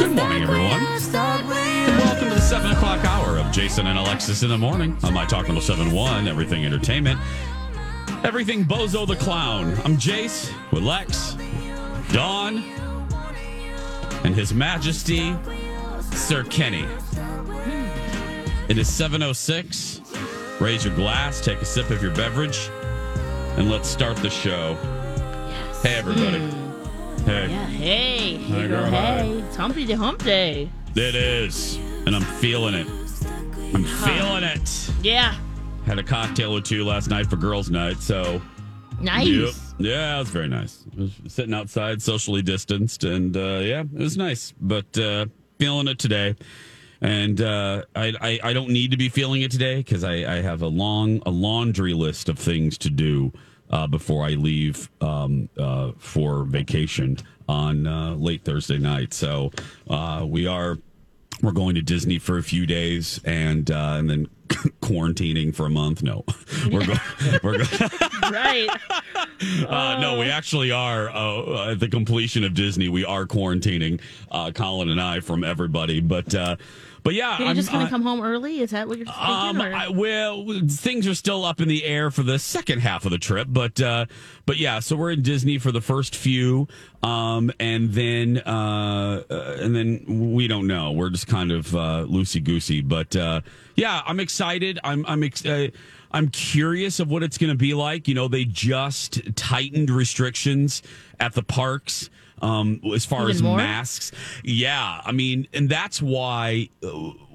Good morning, everyone. Welcome to the 7 o'clock hour of Jason and Alexis in the morning on My Talk 1071, Everything Entertainment. Everything Bozo the Clown. I'm Jace with Lex, Dawn, and His Majesty, Sir Kenny. It is 7.06. Raise your glass, take a sip of your beverage, and let's start the show. Hey, everybody. Hmm. Hey. Yeah, hey. Hey, girl, hey. It's Humpty the Hump Day. It is, and I'm feeling it. I'm feeling it. Yeah. Had a cocktail or two last night for girls' night, so Nice. Yep. yeah, it was very nice. I was sitting outside, socially distanced, and uh, yeah, it was nice. But uh, feeling it today, and uh, I, I I don't need to be feeling it today because I, I have a long a laundry list of things to do uh, before I leave um, uh, for vacation on uh, late Thursday night. So uh, we are we're going to Disney for a few days and uh, and then quarantining for a month. No, we're going. We're going. Right. Uh, no, we actually are uh, at the completion of Disney. We are quarantining uh, Colin and I from everybody, but uh, but yeah, You're I'm just going uh, to come home early? Is that what you're thinking? um, I, well, things are still up in the air for the second half of the trip, but uh, but yeah, so we're in Disney for the first few, um, and then uh, uh, and then we don't know. We're just kind of uh, loosey goosey, but uh, yeah, I'm excited. I'm I'm ex- uh, I'm curious of what it's going to be like. You know, they just tightened restrictions at the parks um, as far Even as more? masks. Yeah, I mean, and that's why.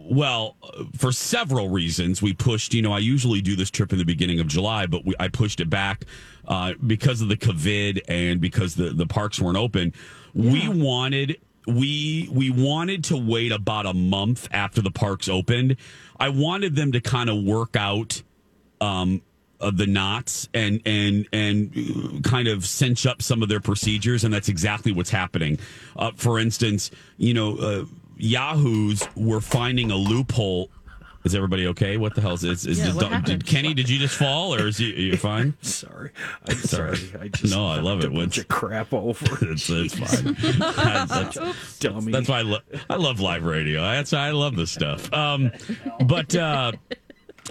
Well, for several reasons, we pushed. You know, I usually do this trip in the beginning of July, but we, I pushed it back uh, because of the COVID and because the the parks weren't open. We wanted we we wanted to wait about a month after the parks opened. I wanted them to kind of work out um, of the knots and and and uh, kind of cinch up some of their procedures, and that's exactly what's happening. Uh, for instance, you know, uh, Yahoo's were finding a loophole. Is everybody okay? What the hell is is, is Yeah, did? Kenny? Did you just fall, or is you, are you fine? Sorry, I'm Sorry. I just No, I love it a bunch of crap over. It's, it's fine. that's, Dummy. that's why I, lo- I love live radio. That's why I love this stuff. Um, but uh,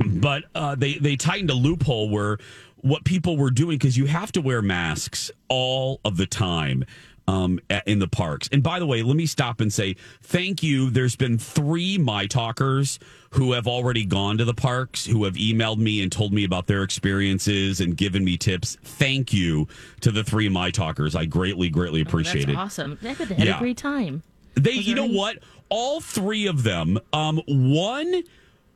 but uh, they they tightened a loophole where what people were doing because you have to wear masks all of the time um, in the parks. And by the way, let me stop and say thank you. There's been three my talkers who have already gone to the parks who have emailed me and told me about their experiences and given me tips. Thank you to the three my talkers. I greatly greatly appreciate Oh, That's it. awesome. They had Yeah. a great time. They, you know any- what? All three of them. Um, one,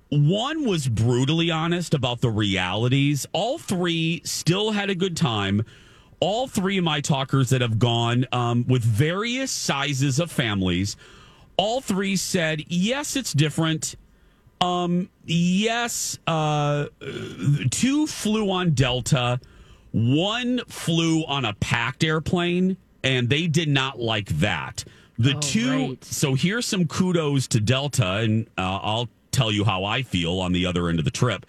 one was brutally honest about the realities. All three still had a good time. All three of my talkers that have gone um, with various sizes of families, all three said, yes, it's different. Um, yes, uh, two flew on Delta, one flew on a packed airplane, and they did not like that. The Oh, two, right. so here's some kudos to Delta, and uh, I'll tell you how I feel on the other end of the trip.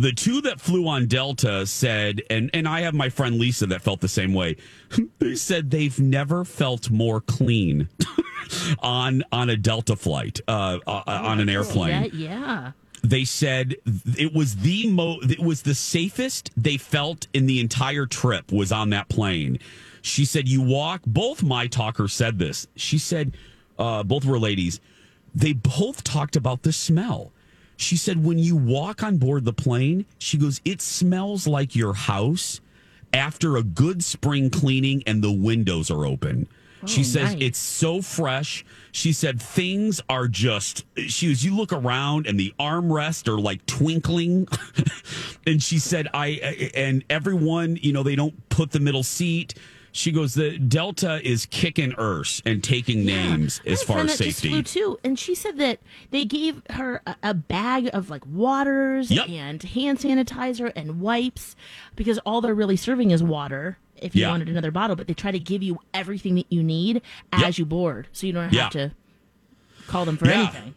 The two that flew on Delta said, and, and I have my friend Lisa that felt the same way. they said they've never felt more clean on on a Delta flight, uh, uh, on an airplane That, yeah. they said it was the mo it was the safest they felt in the entire trip was on that plane she said you walk both my talkers said this she said uh, both were ladies. They both talked about the smell. She said when you walk on board the plane, she goes, it smells like your house after a good spring cleaning and the windows are open. she Oh, says nice. it's so fresh. She said things are just. She was. You look around and the armrests are like twinkling, and she said I and everyone. You know they don't put the middle seat. She goes the Delta is kicking earth and taking names I as far as that just safety. flew too, and she said that they gave her a, a bag of like waters Yep. and hand sanitizer and wipes because all they're really serving is water. If you Yeah. wanted another bottle, but they try to give you everything that you need as Yep. you board, so you don't have Yeah. to call them for Yeah. anything.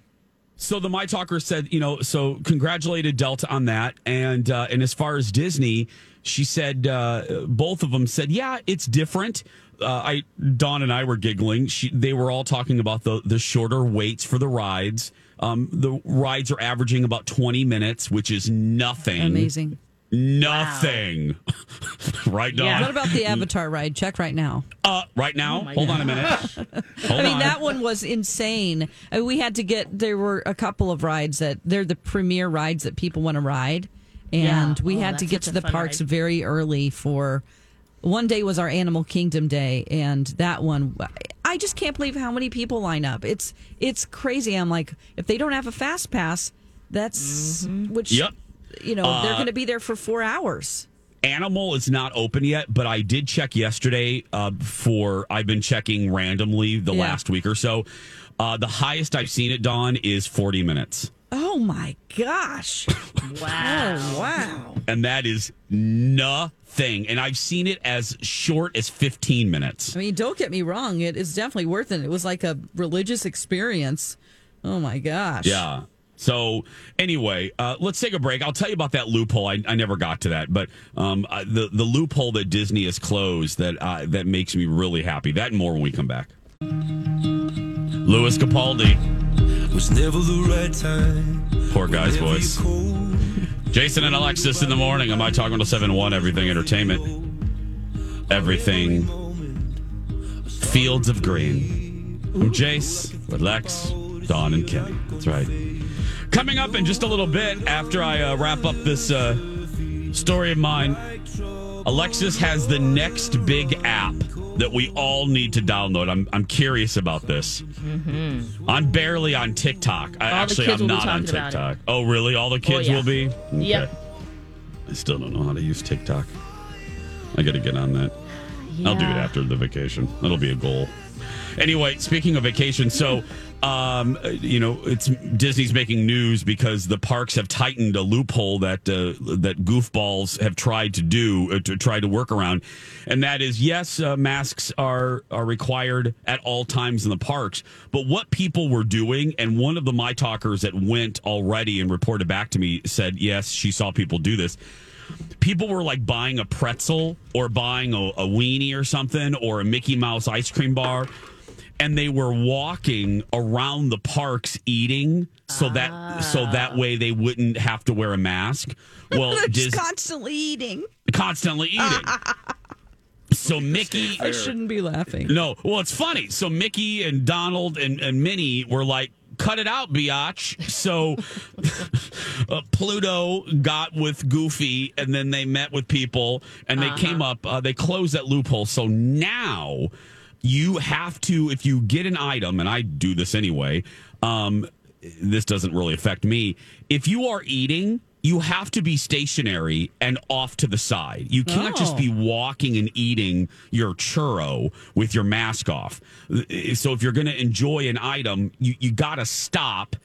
So the My Talker said, you know, so congratulated Delta on that, and uh, and as far as Disney, she said uh, both of them said, yeah, it's different. Uh, I Dawn and I were giggling. She, they were all talking about the the shorter waits for the rides. Um, the rides are averaging about twenty minutes, which is nothing. Amazing. Nothing. right, Dawn? Yeah. What about the Avatar ride? Check right now. Uh, right now, Oh hold God. on a minute. Hold I mean, on. that one was insane. I mean, we had to get, there were a couple of rides that they're the premier rides that people want to ride. And Yeah. we Oh, had to get to the parks ride. very early for one day was our Animal Kingdom day. And that one, I just can't believe how many people line up. It's, it's crazy. I'm like, if they don't have a fast pass, that's, Mm-hmm. which, Yep. You know, they're Uh, going to be there for four hours. Animal is not open yet, but I did check yesterday uh, for. I've been checking randomly the Yeah. last week or so. Uh, the highest I've seen it, Dawn, is 40 minutes. Oh my gosh. Wow. Oh, wow. And that is nothing. And I've seen it as short as 15 minutes. I mean, don't get me wrong; it is definitely worth it. It was like a religious experience. Oh my gosh! Yeah. So anyway, uh, let's take a break. I'll tell you about that loophole. I, I never got to that, but um, uh, the the loophole that Disney has closed that uh, that makes me really happy. That and more when we come back. Lewis Capaldi, was never the right time. poor guy's voice. Jason and Alexis in the morning. Am I talking to seven one Everything Entertainment? Everything. Fields of Green. I'm Jace with Lex, Dawn, and Kenny. That's right. Coming up in just a little bit after I uh, wrap up this uh, story of mine, Alexis has the next big app that we all need to download. I'm, I'm curious about this. I'm barely on TikTok. I All actually I'm not on talking about it. TikTok. Oh, really? All the kids yeah. will be? Okay. Yep. I still don't know how to use TikTok. I got to get on that. I'll do it after the vacation. That'll be a goal. Anyway, speaking of vacation, so um, uh, you know, it's Disney's making news because the parks have tightened a loophole that uh, that goofballs have tried to do uh, to try to work around, and that is yes, uh, masks are are required at all times in the parks. But what people were doing, and one of the my talkers that went already and reported back to me said yes, she saw people do this people were like buying a pretzel or buying a, a weenie or something or a Mickey Mouse ice cream bar. And they were walking around the parks eating so that so that way they wouldn't have to wear a mask. Well, They're just Dis- constantly eating. constantly eating. so Mickey I shouldn't be laughing. no, well, it's funny. So Mickey and Donald and, and Minnie were like, cut it out, biatch. So uh, Pluto got with Goofy, and then they met with people, and they came up, uh, they closed that loophole. So now you have to, if you get an item, and I do this anyway, um, this doesn't really affect me. If you are eating, you have to be stationary and off to the side. You can't just Oh. be walking and eating your churro with your mask off. So if you're going to enjoy an item, you, you got to stop,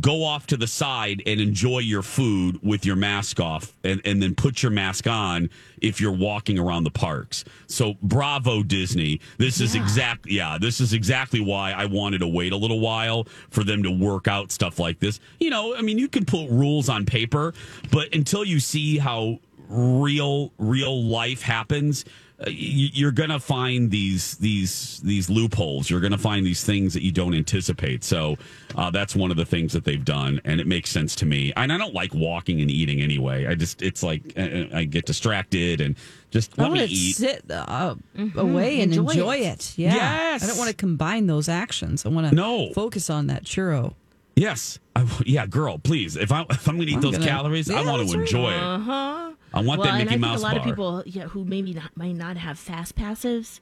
go off to the side and enjoy your food with your mask off and, and then put your mask on if you're walking around the parks. So bravo Disney. This is exact yeah, this is exactly why I wanted to wait a little while for them to work out stuff like this. You know, I mean you can put rules on paper, but until you see how real real life happens uh, you're gonna find these these these loopholes. You're gonna find these things that you don't anticipate. So uh, that's one of the things that they've done, and it makes sense to me. And I don't like walking and eating anyway. I just it's like uh, I get distracted and just I let me want to eat. sit uh, away and Enjoy enjoy, it. it. Yeah. Yes. I don't want to combine those actions. I want to No. focus on that churro. Yes, I, yeah, girl, please. If I if I'm gonna eat I'm those gonna- calories, I want that's to right. enjoy it. Uh huh. I want well, that and Mickey I think Mouse a lot bar. of people, yeah, who maybe not, might not have fast passives,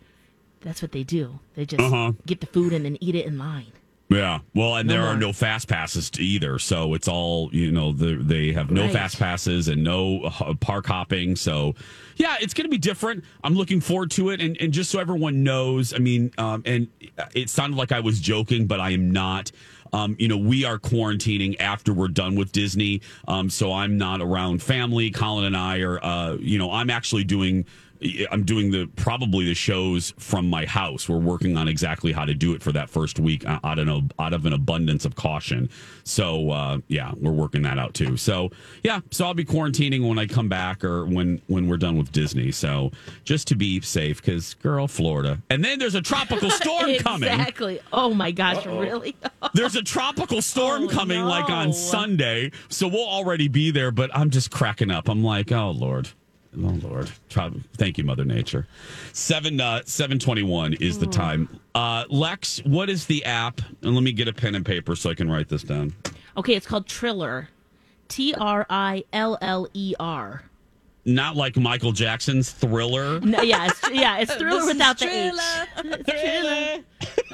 that's what they do. They just Uh-huh. get the food and then eat it in line. Yeah. Well, and No there are no fast passes to either. So it's all, you know, the, they have no Right. fast passes and no uh, park hopping. So, yeah, it's going to be different. I'm looking forward to it. And, and just so everyone knows, I mean, um, and it sounded like I was joking, but I am not. Um, you know, we are quarantining after we're done with Disney. Um, so I'm not around family. Colin and I are, uh, you know, I'm actually doing. I'm doing the probably the shows from my house. We're working on exactly how to do it for that first week uh, out of an, out of an abundance of caution. So uh, yeah, we're working that out too. So yeah, so I'll be quarantining when I come back or when when we're done with Disney. So just to be safe, because girl, Florida, and then there's a tropical storm coming. Exactly. Oh my gosh, really? There's a tropical storm Oh, coming like on. Sunday, so we'll already be there. But I'm just cracking up. I'm like, oh lord, oh lord. Thank you, Mother Nature. Seven uh, seven twenty one is the time. Uh, Lex, what is the app? And let me get a pen and paper so I can write this down. Okay, it's called Triller. T R I L L E R. Not like Michael Jackson's Thriller. No, yeah, it's, yeah, it's Thriller without the. H. It's Thriller.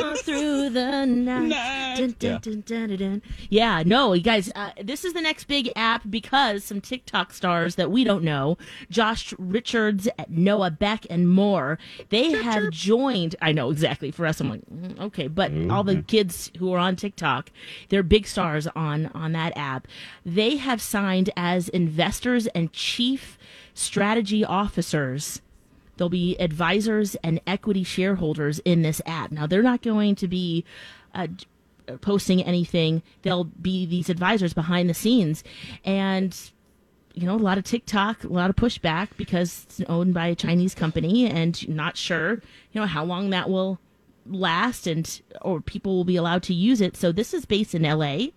All through the night. Night. Dun, dun, dun, dun, dun, dun. Yeah, no, you guys, uh, this is the next big app because some TikTok stars that we don't know, Josh Richards, Noah Beck, and more, they have joined. I know exactly. For us, I'm like, mm, okay, but all the kids who are on TikTok, they're big stars on on that app. They have signed as investors and chief strategy officers. There'll be advisors and equity shareholders in this app. Now, they're not going to be uh, posting anything. There'll be these advisors behind the scenes. And, you know, a lot of TikTok, a lot of pushback because it's owned by a Chinese company and not sure, you know, how long that will last and or people will be allowed to use it. So this is based in LA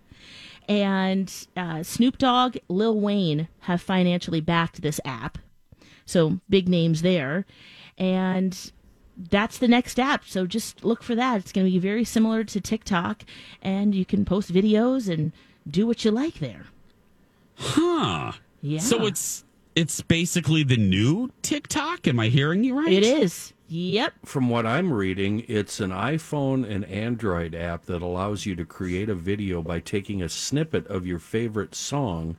and uh, Snoop Dogg, Lil Wayne have financially backed this app. So big names there. And that's the next app. So just look for that. It's going to be very similar to TikTok, and you can post videos and do what you like there. Huh. Yeah. So it's it's basically the new TikTok. Am I hearing you right? It is. Yep. From what I'm reading, it's an iPhone and Android app that allows you to create a video by taking a snippet of your favorite song,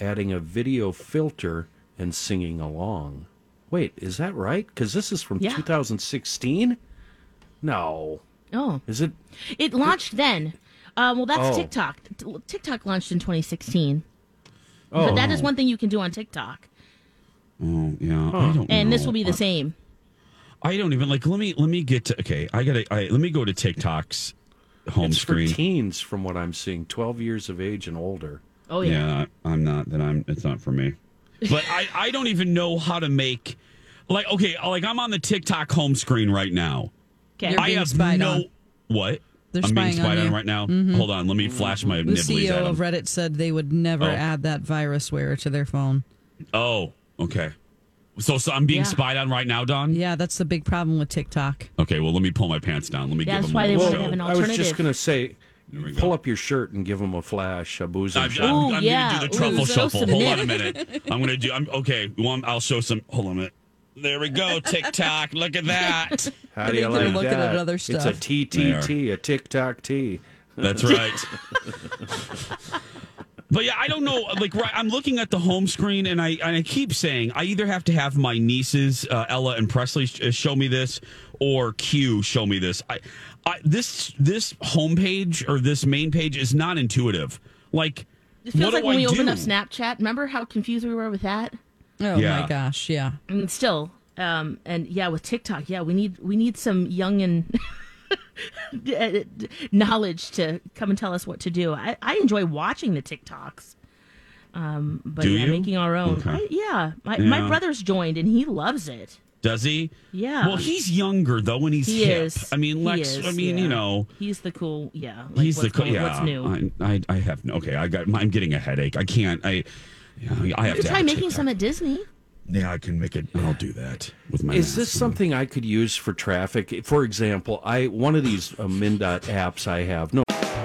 adding a video filter, and singing along. Wait, is that right? Because this is from Yeah. 2016? No. Oh, Is it? it launched then. Uh, well, that's Oh. TikTok. TikTok launched in 2016. Oh, But that is one thing you can do on TikTok. Oh, yeah. I don't And this will be the same. I don't even like. Let me let me get to. Okay, I gotta. I, let me go to TikTok's home it's screen. for teens, from what I'm seeing, 12 years of age and older. Oh, yeah. yeah, I'm not. Then I'm. It's not for me. But I. I don't even know how to make. Like okay, like I'm on the TikTok home screen right now. Okay. I have spied no. on. What? They're I'm being spying on spied on, you. right now. Mm-hmm. Hold on, let me flash my The nibblies at CEO of. Reddit said they would never Oh. add that virusware to their phone. Oh, okay. So, so I'm being Yeah. spied on right now, Dawn. Yeah, that's the big problem with TikTok. Okay, well, let me pull my pants down. Let me That's give them why a they little wanna have an alternative. I was just going to say, we pull go. up your shirt and give them a flash, a booze and I'm. I'm, Ooh, I'm yeah. gonna do the truffle so shuffle. Hold on a minute. I'm gonna do. I'm okay. Well, I'll show some. Hold on a minute. There we go. TikTok. Look at that. How I do you think they're like looking that? at other It's a. TTT, a TikTok T. That's right. But yeah, I don't know. Like, right, I'm looking at the home screen, and I and I keep saying I either have to have my nieces uh, Ella and Presley sh- uh, show me this, or Q show me this. I, I this this homepage or this main page is not intuitive. Like, It feels what like do when I we do? opened up Snapchat. Remember how confused we were with that? Oh Yeah. my gosh, yeah. I mean, still, um, and yeah, with TikTok, yeah, we need we need some young and knowledge to come and tell us what to do. I, I enjoy watching the TikToks, um, but Do yeah, you? making our own. Okay. I, yeah, my my brother's joined and he loves it. Does he? Yeah. Well, he's younger though, and he's He hip. is. I mean, He Lex. is, I mean, yeah. you know, He's the cool. Yeah. Like he's the cool, yeah. What's new? I, I I have no. Okay, I got. I'm getting a headache. I can't. I. yeah, I have you to try have making TikTok. some at Disney. Yeah, I can make it. I'll do that with my. Is this mask. something I could use for traffic? For example, I one of these uh, MnDOT apps I have. No,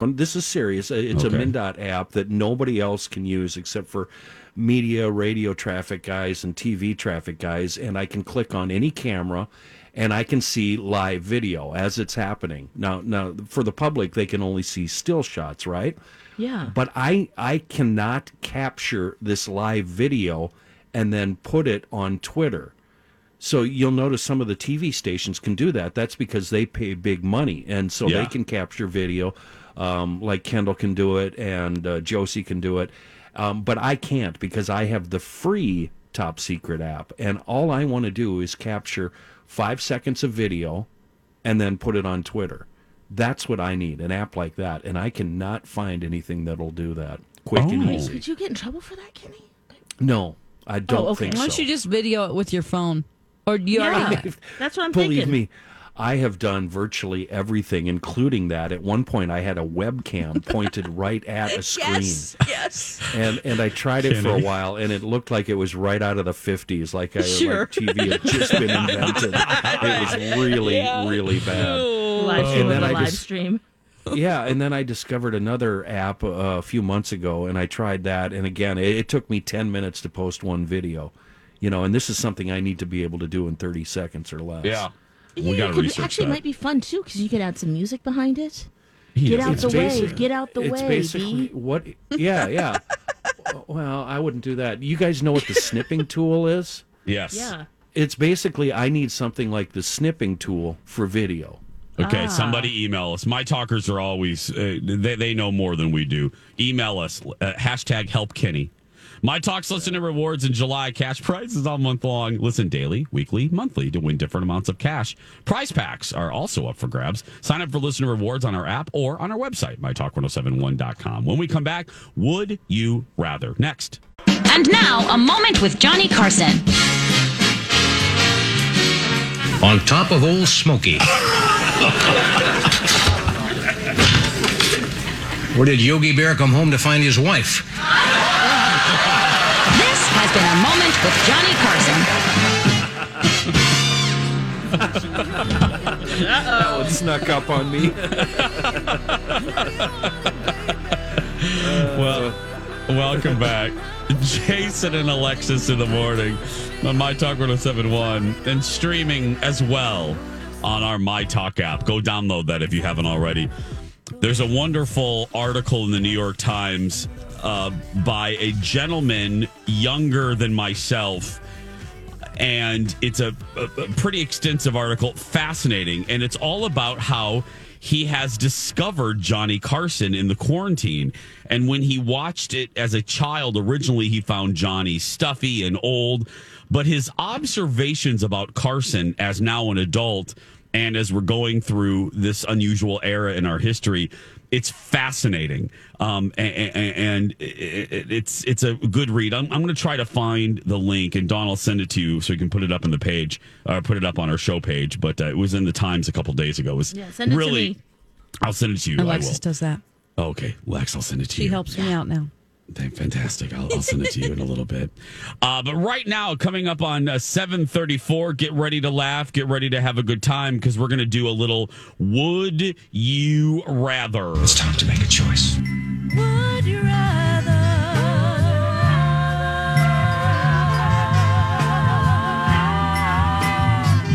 This is serious. Uh, It's Okay. a MnDOT app that nobody else can use except for media, radio traffic guys, and TV traffic guys. And I can click on any camera, and I can see live video as it's happening. Now, now for the public, they can only see still shots, right? Yeah. but I I cannot capture this live video and then put it on Twitter. So you'll notice some of the TV stations can do that. That's because they pay big money, and so Yeah. they can capture video. Um, like Kendall can do it, and uh, Josie can do it, um, but I can't because I have the free Top Secret app, and all I want to do is capture five seconds of video, and then put it on Twitter. That's what I need, an app like that, and I cannot find anything that'll do that quick and Oh. easy. Could you get in trouble for that, Kenny? No, I don't okay. think Why don't you just video it with your phone? Or do you already Yeah. That's what I'm thinking. Believe thinking. me, I have done virtually everything, including that. At one point, I had a webcam pointed right at a screen. Yes, yes. And and I tried it for a while, and it looked like it was right out of the fifties, like I Sure. like TV had just been invented. It was really, really bad. Live stream And then of a I live just- stream. yeah, and then I discovered another app uh, a few months ago, and I tried that, and again, it, it took me ten minutes to post one video. You know, and this is something I need to be able to do in thirty seconds or less. Yeah. Yeah, We got to it research Actually, that. it might be fun too because you could add some music behind it. He Get doesn't out the do way. Get out the it's way, basically B. what? Yeah, yeah. well, I wouldn't do that. You guys know what the snipping tool is? Yes. Yeah. It's basically I need something like the snipping tool for video. Okay, Ah. somebody email us. My talkers are always uh, they they know more than we do. Email us uh, hashtag help Kenny. My talks listen to rewards in July. Cash prizes all month long. Listen daily, weekly, monthly to win different amounts of cash. Prize packs are also up for grabs. Sign up for listener rewards on our app or on our website, mytalk1071.com. When we come back, would you rather? Next. And now, a moment with Johnny Carson. On top of Old Smoky. Where did Yogi Bear come home to find his wife? This has been a moment with Johnny Carson. That one snuck up on me. Well, welcome back. Jason and Alexis in the morning on My Talk 1071 and streaming as well on our My Talk app. Go download that if you haven't already. There's a wonderful article in the New York Times uh, by a gentleman younger than myself. And it's a, a, a pretty extensive article, fascinating, and it's all about how he has discovered Johnny Carson in the quarantine. And when he watched it as a child, originally he found Johnny stuffy and old, but his observations about Carson as now an adult and as we're going through this unusual era in our history, it's fascinating, um, and, and it's it's a good read. I'm, I'm going to try to find the link, and Dawn will send it to you so you can put it up on the page, uh, put it up on our show page. But uh, it was in the Times a couple days ago. It was Yeah, send it to really. me. I'll send it to you. I Alexis will. does that. Okay, Lex, I'll send it to She you. She helps me out now. Thank- Fantastic. I'll, I'll send it to you in a little bit. Uh, but right now, coming up on uh, 734, get ready to laugh, get ready to have a good time because we're going to do a little Would You Rather? It's time to make a choice. Would you rather?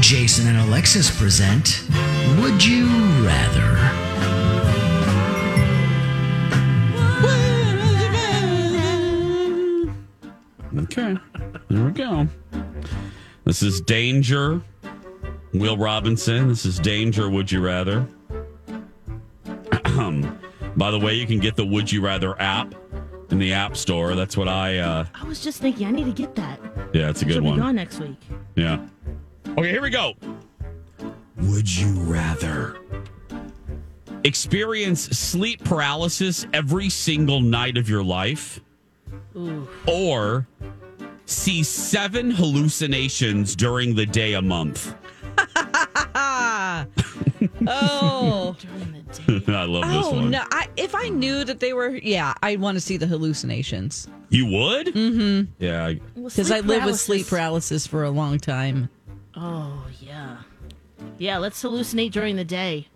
Jason and Alexis present Would You Rather? Okay, there we go. This is Danger Will Robinson. This is Danger. Would you rather? By the way, you can get the Would You Rather app in the App Store. That's what I. uh I was just thinking, I need to get that. Yeah, it's a She'll good be one. gone next week. Yeah. Okay, here we go. Would you rather experience sleep paralysis every single night of your life Ooh. or see seven hallucinations during the day a month? oh. I love this Oh one. no! I, if I knew that they were, yeah, I'd want to see the hallucinations. You would? Mm-hmm. Yeah. I- Because I lived with sleep paralysis for a long time. Oh yeah, yeah. Let's hallucinate during the day.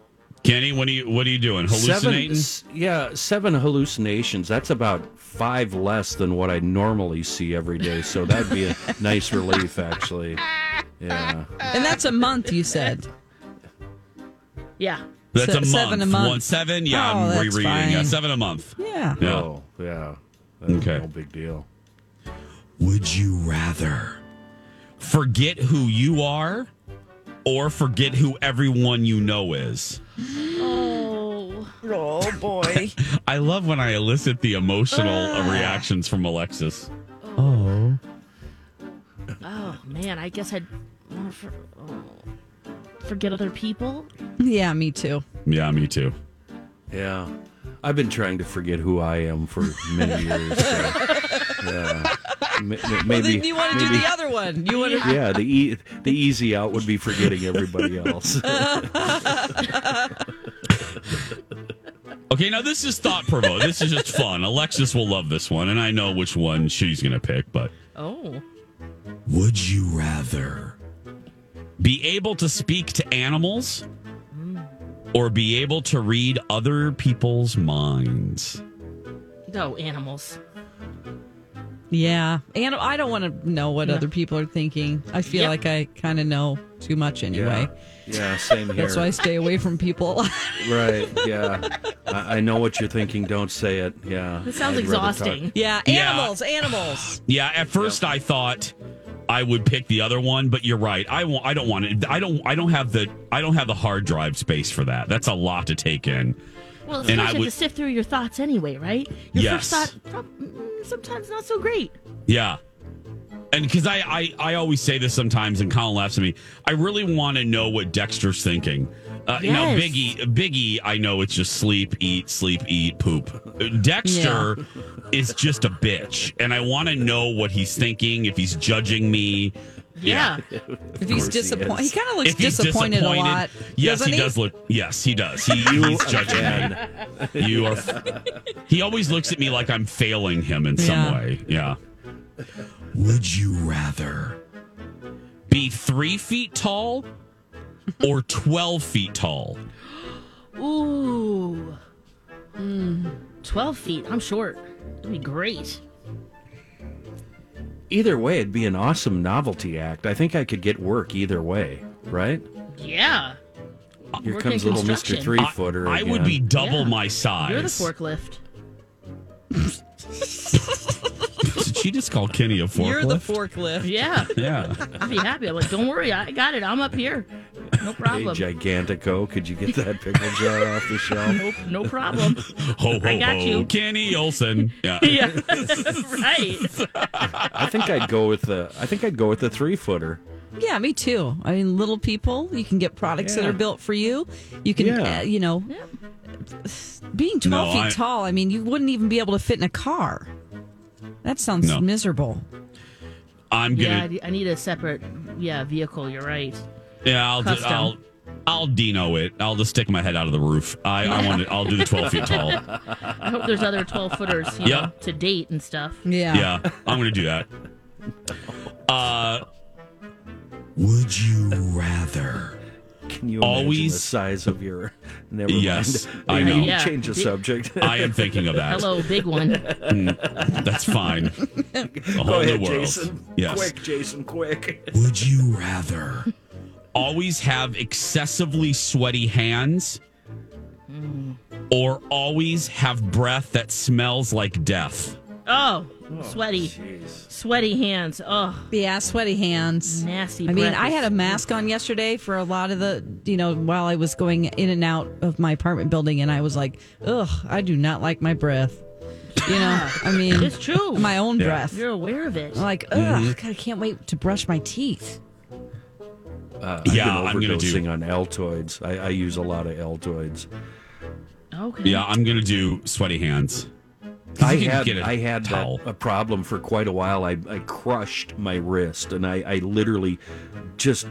Kenny, what are you what are you doing? Seven, Hallucinating? s- yeah, seven hallucinations. That's about five less than what I normally see every day. So that'd be a nice relief, actually. Yeah. And that's a month, you said. Yeah. That's Se- a month. seven a month. One seven? Yeah, Oh, I'm that's rereading. Yeah, seven a month. Yeah. Yeah. Oh, yeah. That's Okay. No big deal. Would you rather forget who you are or forget who everyone you know is? Oh. Oh boy. I love when I elicit the emotional uh, reactions from Alexis. Oh. Oh man, I guess I'd want to for, oh, forget other people. Yeah, me too. Yeah, me too. Yeah. I've been trying to forget who I am for many years. so, yeah. M- m- Well, maybe then you want to do the other one. You want to. Yeah, the e- the easy out would be forgetting everybody else. Okay, now this is thought provoking. this is just fun. Alexis will love this one, and I know which one she's going to pick, but. Oh. Would you rather be able to speak to animals mm. or be able to read other people's minds? No animals. Yeah, and I don't want to know what No. other people are thinking. I feel Yep. like I kind of know too much anyway. Yeah, same here. That's why I stay away from people. Right, yeah. I, I know what you're thinking. Don't say it. Yeah. This sounds I'd exhausting. yeah, Yeah. animals, animals. Yeah, at first I thought I would pick the other one, but you're right. I won't, I don't want it. I don't. I don't have the. I don't have the hard drive space for that. That's a lot to take in. Well, And especially I would- to sift through your thoughts anyway, right? Your Yes. first thought, mm, sometimes not so great. Yeah. And because I, I, I always say this sometimes, and Colin laughs at me. I really want to know what Dexter's thinking. Uh, Now, Yes. Biggie, Biggie, I know it's just sleep, eat, sleep, eat, poop. Dexter is just a bitch, and I want to know what he's thinking. If he's judging me, Yeah. If he's disappointed, he, kind of looks if he's disappointed, a lot. Yes, doesn't he, does look. Yes, he does. He, he's judging me. You are. He always looks at me like I'm failing him in some Yeah. way. Yeah. Would you rather be three feet tall or twelve feet tall? Ooh. Mm, 12 feet. I'm short. It'd be great. Either way, it'd be an awesome novelty act. I think I could get work either way, right? Yeah. Here Work comes little Mr. construction. Three Footer. I would be double Yeah. my size. You're the forklift. Did she just call Kenny a forklift? You're the forklift. Yeah. Yeah. I'd be happy. I'm like, don't worry. I got it. I'm up here. No Hey, problem. Gigantico, could you get that pickle jar off the shelf? Nope, no problem. Ho ho I got ho, you. Kenny Olson. Yeah. yeah. right. I think I'd go with the. I think I'd go with the three footer. Yeah, me too. I mean, little people, you can get products that are built for you. You can, Yeah. uh, you know, being 12 No, feet I- tall, I mean, you wouldn't even be able to fit in a car. That sounds No. miserable. I'm Yeah, gonna. I need- I need a separate, yeah, vehicle. You're right. Yeah, I'll do, I'll I'll Dino it. I'll just stick my head out of the roof. I, I want to. I'll do the twelve feet tall. I hope there's other 12 footers, you Yeah. know, to date and stuff. Yeah. Yeah, I'm gonna do that. Uh, would you rather? Can you imagine Always- the size of your? Never Yes, mind. I know. Yeah. Change the subject. I am thinking of that. Hello, big one. Mm, that's fine. A Go whole ahead, new world. Jason. Yes. Quick, Jason, quick. Would you rather always have excessively sweaty hands or always have breath that smells like death? Oh, sweaty, sweaty hands. Oh, Yeah, sweaty hands. nasty. I mean, breath. I had a mask on yesterday for a lot of the, you know, while I was going in and out of my apartment building, and I was like, ugh, I do not like my breath. You know, I mean, It's true. my own Yeah. breath. You're aware of it. I'm like, ugh, God, I can't wait to brush my teeth. Uh, Yeah, I've I'm gonna do- overdosing on Altoids. I, I use a lot of Altoids. Okay. Yeah, I'm gonna do sweaty hands. I had I had that, a problem for quite a while. I, I crushed my wrist, and I, I literally just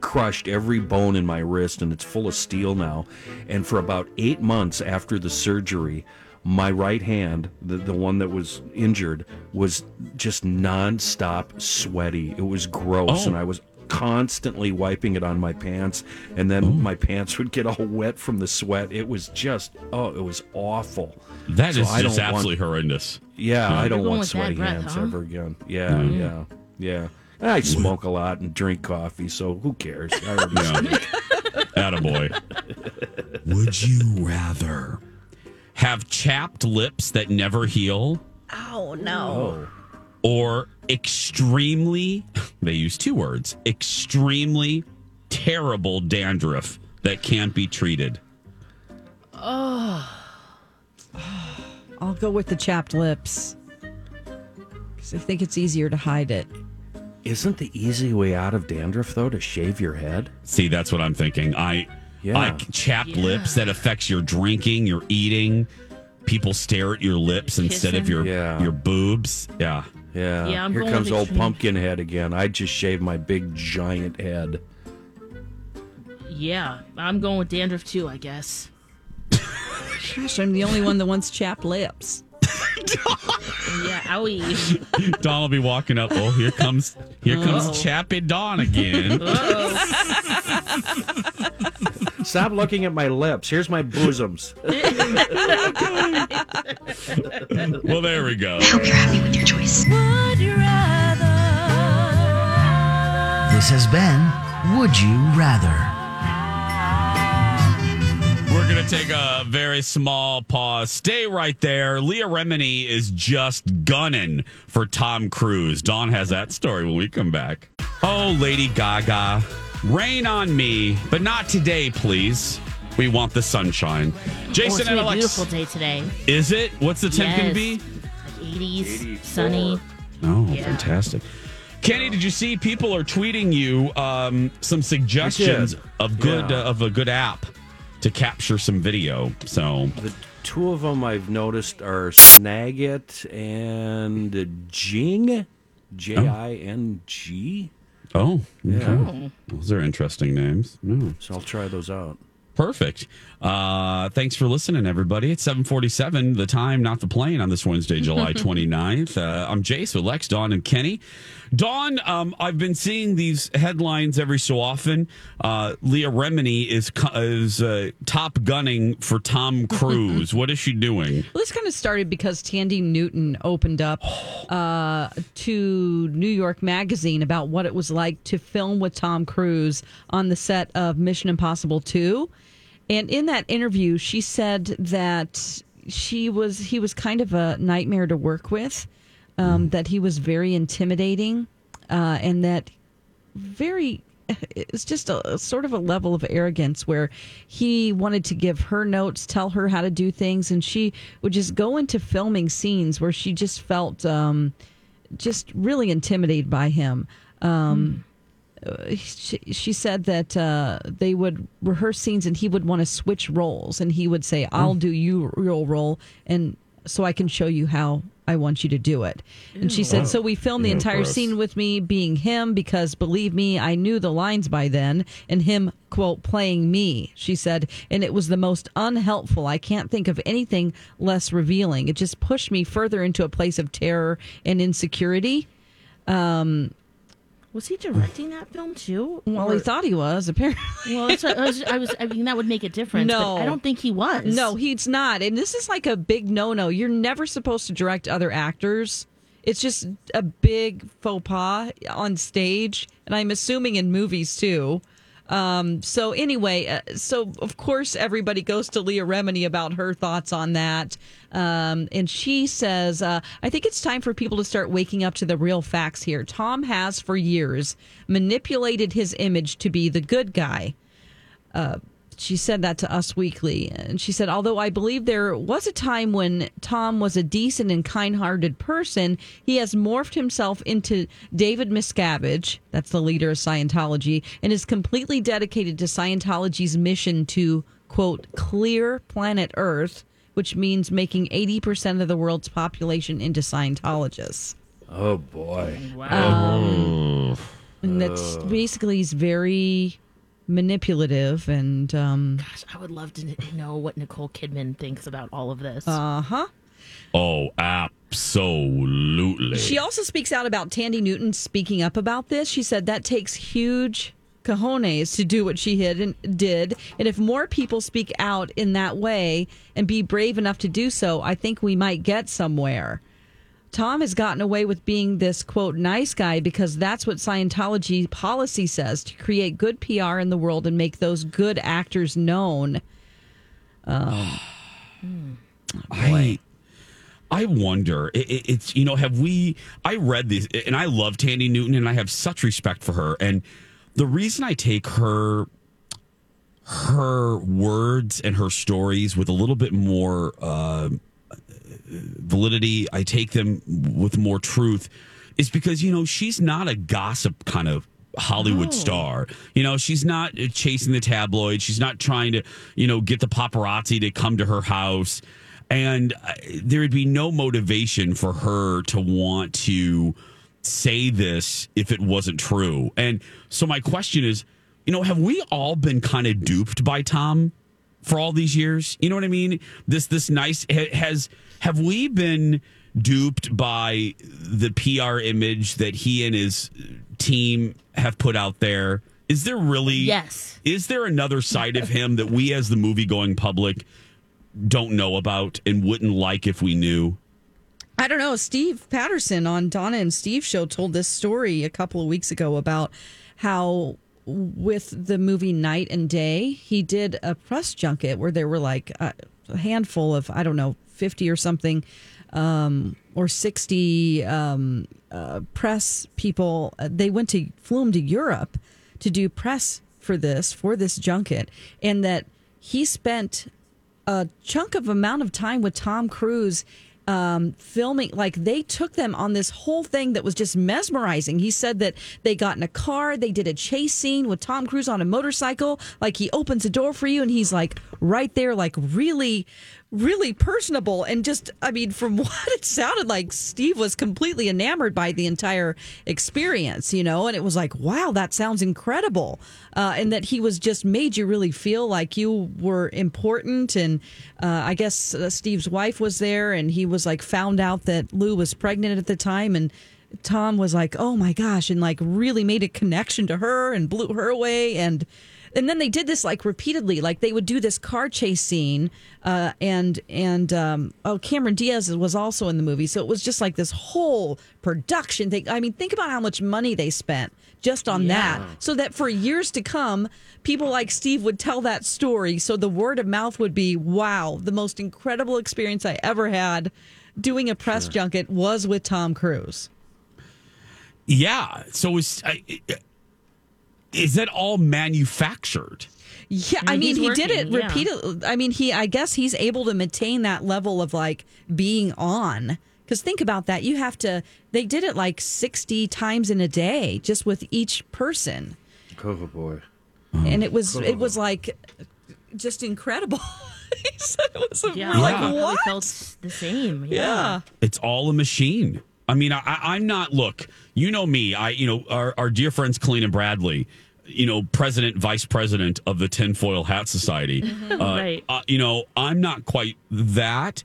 crushed every bone in my wrist, and it's full of steel now. And for about eight months after the surgery, my right hand, the, the one that was injured, was just nonstop sweaty. It was gross, Oh. and I was constantly wiping it on my pants, and then oh. my pants would get all wet from the sweat. It was just oh, it was awful. That So is I just don't want- absolutely horrendous. Yeah, I don't You're want sweaty breath, hands huh? ever again. Yeah, mm-hmm. yeah, yeah. I smoke a lot and drink coffee, so who cares? I already Yeah. Attaboy. Would you rather have chapped lips that never heal Oh, no. Oh, or extremely, they use two words, extremely terrible dandruff that can't be treated? Oh. I'll go with the chapped lips. Because I think it's easier to hide it. isn't the easy way out of dandruff though to shave your head? See, that's what I'm thinking. I Yeah. like chapped lips that affects your drinking, your eating. People stare at your lips instead of your Yeah. your boobs. Yeah. Yeah. Yeah, I'm Here going comes old extreme. pumpkin head again. I just shaved my big giant head. Yeah, I'm going with dandruff too. I guess. Gosh, I'm the only one that wants chapped lips. Yeah, owie. Dawn will be walking up. Oh, here comes here comes oh. Chappy Dawn again. Oh. Stop looking at my lips. Here's my bosoms. well, there we go. I hope you're happy with your choice. This has been Would You Rather? We're going to take a very small pause. Stay right there. Leah Remini is just gunning for Tom Cruise. Dawn has that story when we come back. Oh, Lady Gaga, rain on me, but not today, please. We want the sunshine. Oh, Jason it's and gonna a Alex. beautiful day today. Is it? What's the temp going to be? Like 80s, sunny. Oh, Yeah. fantastic. Kenny, did you see people are tweeting you um, some suggestions of good Yeah. uh, of a good app to capture some video? So The two of them I've noticed are Snagit and Jing. J I N G. Oh, okay. Those are interesting names. No. So I'll try those out. Perfect. Uh, thanks for listening, everybody. It's 747, the time, not the plane, on this Wednesday, July 29th. Uh, I'm Jace with Lex, Dawn, and Kenny. Dawn, um, I've been seeing these headlines every so often. Uh, Leah Remini is, is uh, top gunning for Tom Cruise. what is she doing? Well, this kind of started because Thandie Newton opened up uh, to New York Magazine about what it was like to film with Tom Cruise on the set of Mission Impossible 2. And in that interview, she said that she was he was kind of a nightmare to work with, um, that he was very intimidating, uh, and that very it's just a, sort of a level of arrogance where he wanted to give her notes tell her how to do things and she would just go into filming scenes where she just felt um, just really intimidated by him. Um, uh, Uh, she, she said that uh, they would rehearse scenes and he would want to switch roles and he would say i'll do you your role and so i can show you how i want you to do it. And she said so we filmed the entire scene with me being him because believe me i knew the lines by then and him quote playing me she said. And it was the most unhelpful. I can't think of anything less revealing. It just pushed me further into a place of terror and insecurity um, Was he directing that film too? well Or- he thought he was apparently Well, I was, I was. I mean, that would make a difference. No. but I don't think he was. No, he's not. And this is like a big no no. You're never supposed to direct other actors. It's just a big faux pas on stage. And I'm assuming in movies too. Um, so anyway, uh, so of course everybody goes to Leah Remini about her thoughts on that, um, and she says, uh, "I think it's time for people to start waking up to the real facts here. Tom has for years manipulated his image to be the good guy." Uh, she said that to Us Weekly. And she said, although I believe there was a time when Tom was a decent and kind hearted person, he has morphed himself into David Miscavige, that's the leader of Scientology, and is completely dedicated to Scientology's mission to, quote, clear planet Earth, which means making 80% of the world's population into Scientologists. Oh boy. Um, and that's basically he's very manipulative and um Gosh, I would love to know what Nicole Kidman thinks about all of this. uh-huh Oh, absolutely. she also speaks out about Thandie Newton speaking up about this she said that takes huge cojones to do what she had and did and if more people speak out in that way and be brave enough to do so i think we might get somewhere Tom has gotten away with being this quote nice guy because that's what Scientology policy says to create good PR in the world and make those good actors known. Um, I I wonder. It, it- it's you know, have we? I read this, and I love Thandie Newton, and I have such respect for her. And the reason I take her her words and her stories with a little bit more uh, validity, I take them with more truth, is because you know she's not a gossip kind of Hollywood star. You know, she's not chasing the tabloid. She's not trying to, you know, get the paparazzi to come to her house. And uh, there would be no motivation for her to want to say this if it wasn't true. And so my question is, you know, have we all been kind of duped by Tom for all these years? You know what I mean? This this nice has have we been duped by the PR image that he and his team have put out there? Is there really Yes. Is there another side of him that we as the movie going public don't know about and wouldn't like if we knew? I don't know. Steve Patterson on Donna and Steve show told this story a couple of weeks ago about how with the movie Knight and Day, he did a press junket where there were like a, a handful of I don't know, 50 or something um, or 60 um, uh, press people. Uh, They went to flew him to Europe to do press for this for this junket and that he spent a chunk of amount of time with Tom Cruise um, filming. Like they took them on this whole thing that was just mesmerizing. He said that they got in a car, they did a chase scene with Tom Cruise on a motorcycle. Like he opens a door for you and he's like right there, like really, really personable. And just, I mean, from what it sounded like, Steve was completely enamored by the entire experience, you know, and it was like, wow, that sounds incredible. Uh, and that he was just made you really feel like you were important. And uh, I guess uh, Steve's wife was there and he was like found out that Lou was pregnant at the time. And Tom was like, oh my gosh, and like really made a connection to her and blew her away. And and then they did this like repeatedly. Like they would do this car chase scene uh, and and um, oh cameron diaz was also in the movie. So it was just like this whole production thing. I mean think about how much money they spent just on that. So that for years to come people like steve would tell that story. So the word of mouth would be wow the most incredible experience i ever had doing a press junket was with tom cruise. Yeah. So is I- is it all manufactured? Yeah, I I mean, mean, he's he did it yeah. repeatedly. I mean, he, I guess he's able to maintain that level of like being on. Because think about that. You have to, they did it like 60 times in a day just with each person. Oh boy. And it was, it was like just incredible. he said it was a, Yeah, we're like, I probably what? felt the same. Yeah. Yeah. It's all a machine. I mean, I, I- I'm not. Look, you know me. I, you know, our, our dear friends Colleen and Bradley. You know, president, vice president of the Tinfoil Hat Society. Uh, Right. uh, you know, I'm not quite that,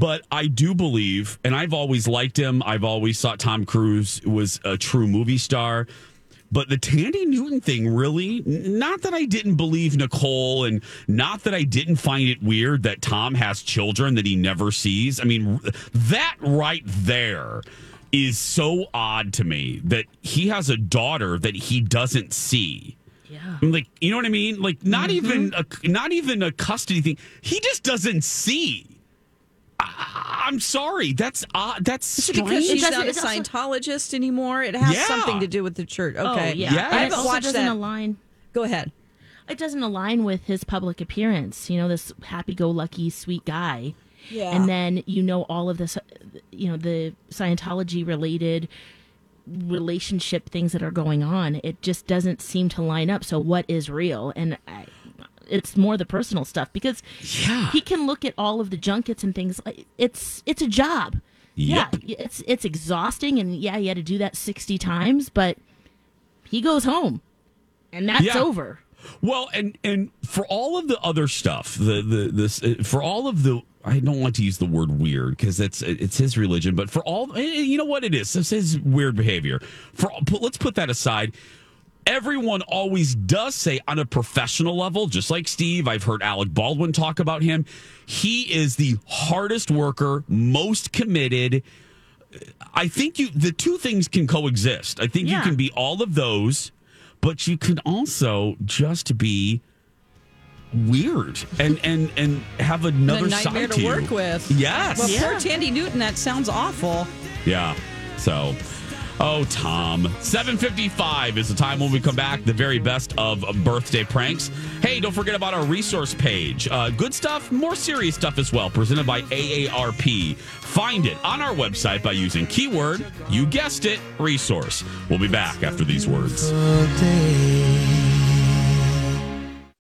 but I do believe, and I've always liked him. I've always thought Tom Cruise was a true movie star. But the Thandie Newton thing, really, not that I didn't believe Nicole and not that I didn't find it weird that Tom has children that he never sees. I mean, that right there is so odd to me that he has a daughter that he doesn't see. Yeah. Like you know what I mean? Like not even a not even a custody thing. He just doesn't see. I, I'm sorry. That's uh, that's Is it because strange. she's doesn't- a Scientologist anymore? It has Yeah. something to do with the church. Okay. Oh, yeah. Yes. I it haven't also watched doesn't that. align. Go ahead. It doesn't align with his public appearance. You know, this happy-go-lucky, sweet guy. Yeah. And then you know all of this, you know, the Scientology-related relationship things that are going on. It just doesn't seem to line up. So what is real? And I, it's more the personal stuff because Yeah. he can look at all of the junkets and things. It's it's a job. Yep. Yeah, it's it's exhausting, and yeah, he had to do that sixty times, but he goes home, and that's Yeah. over. Well, and and for all of the other stuff, the the this uh, for all of the I don't like to use the word weird because it's it's his religion, but for all eh, you know what it is, it's his weird behavior. For let's put that aside. Everyone always does say on a professional level, just like Steve. I've heard Alec Baldwin talk about him. He is the hardest worker, most committed. I think you the two things can coexist. I think you can be all of those, but you can also just be weird and and and have another a nightmare side to you. work with. Yes. Well, Yeah. poor Thandie Newton. That sounds awful. Yeah. So, oh, Tom. 755 is the time when we come back. The very best of birthday pranks. Hey, don't forget about our resource page. Uh, good stuff, more serious stuff as well, presented by AARP. Find it on our website by using keyword, you guessed it, resource. We'll be back after these words.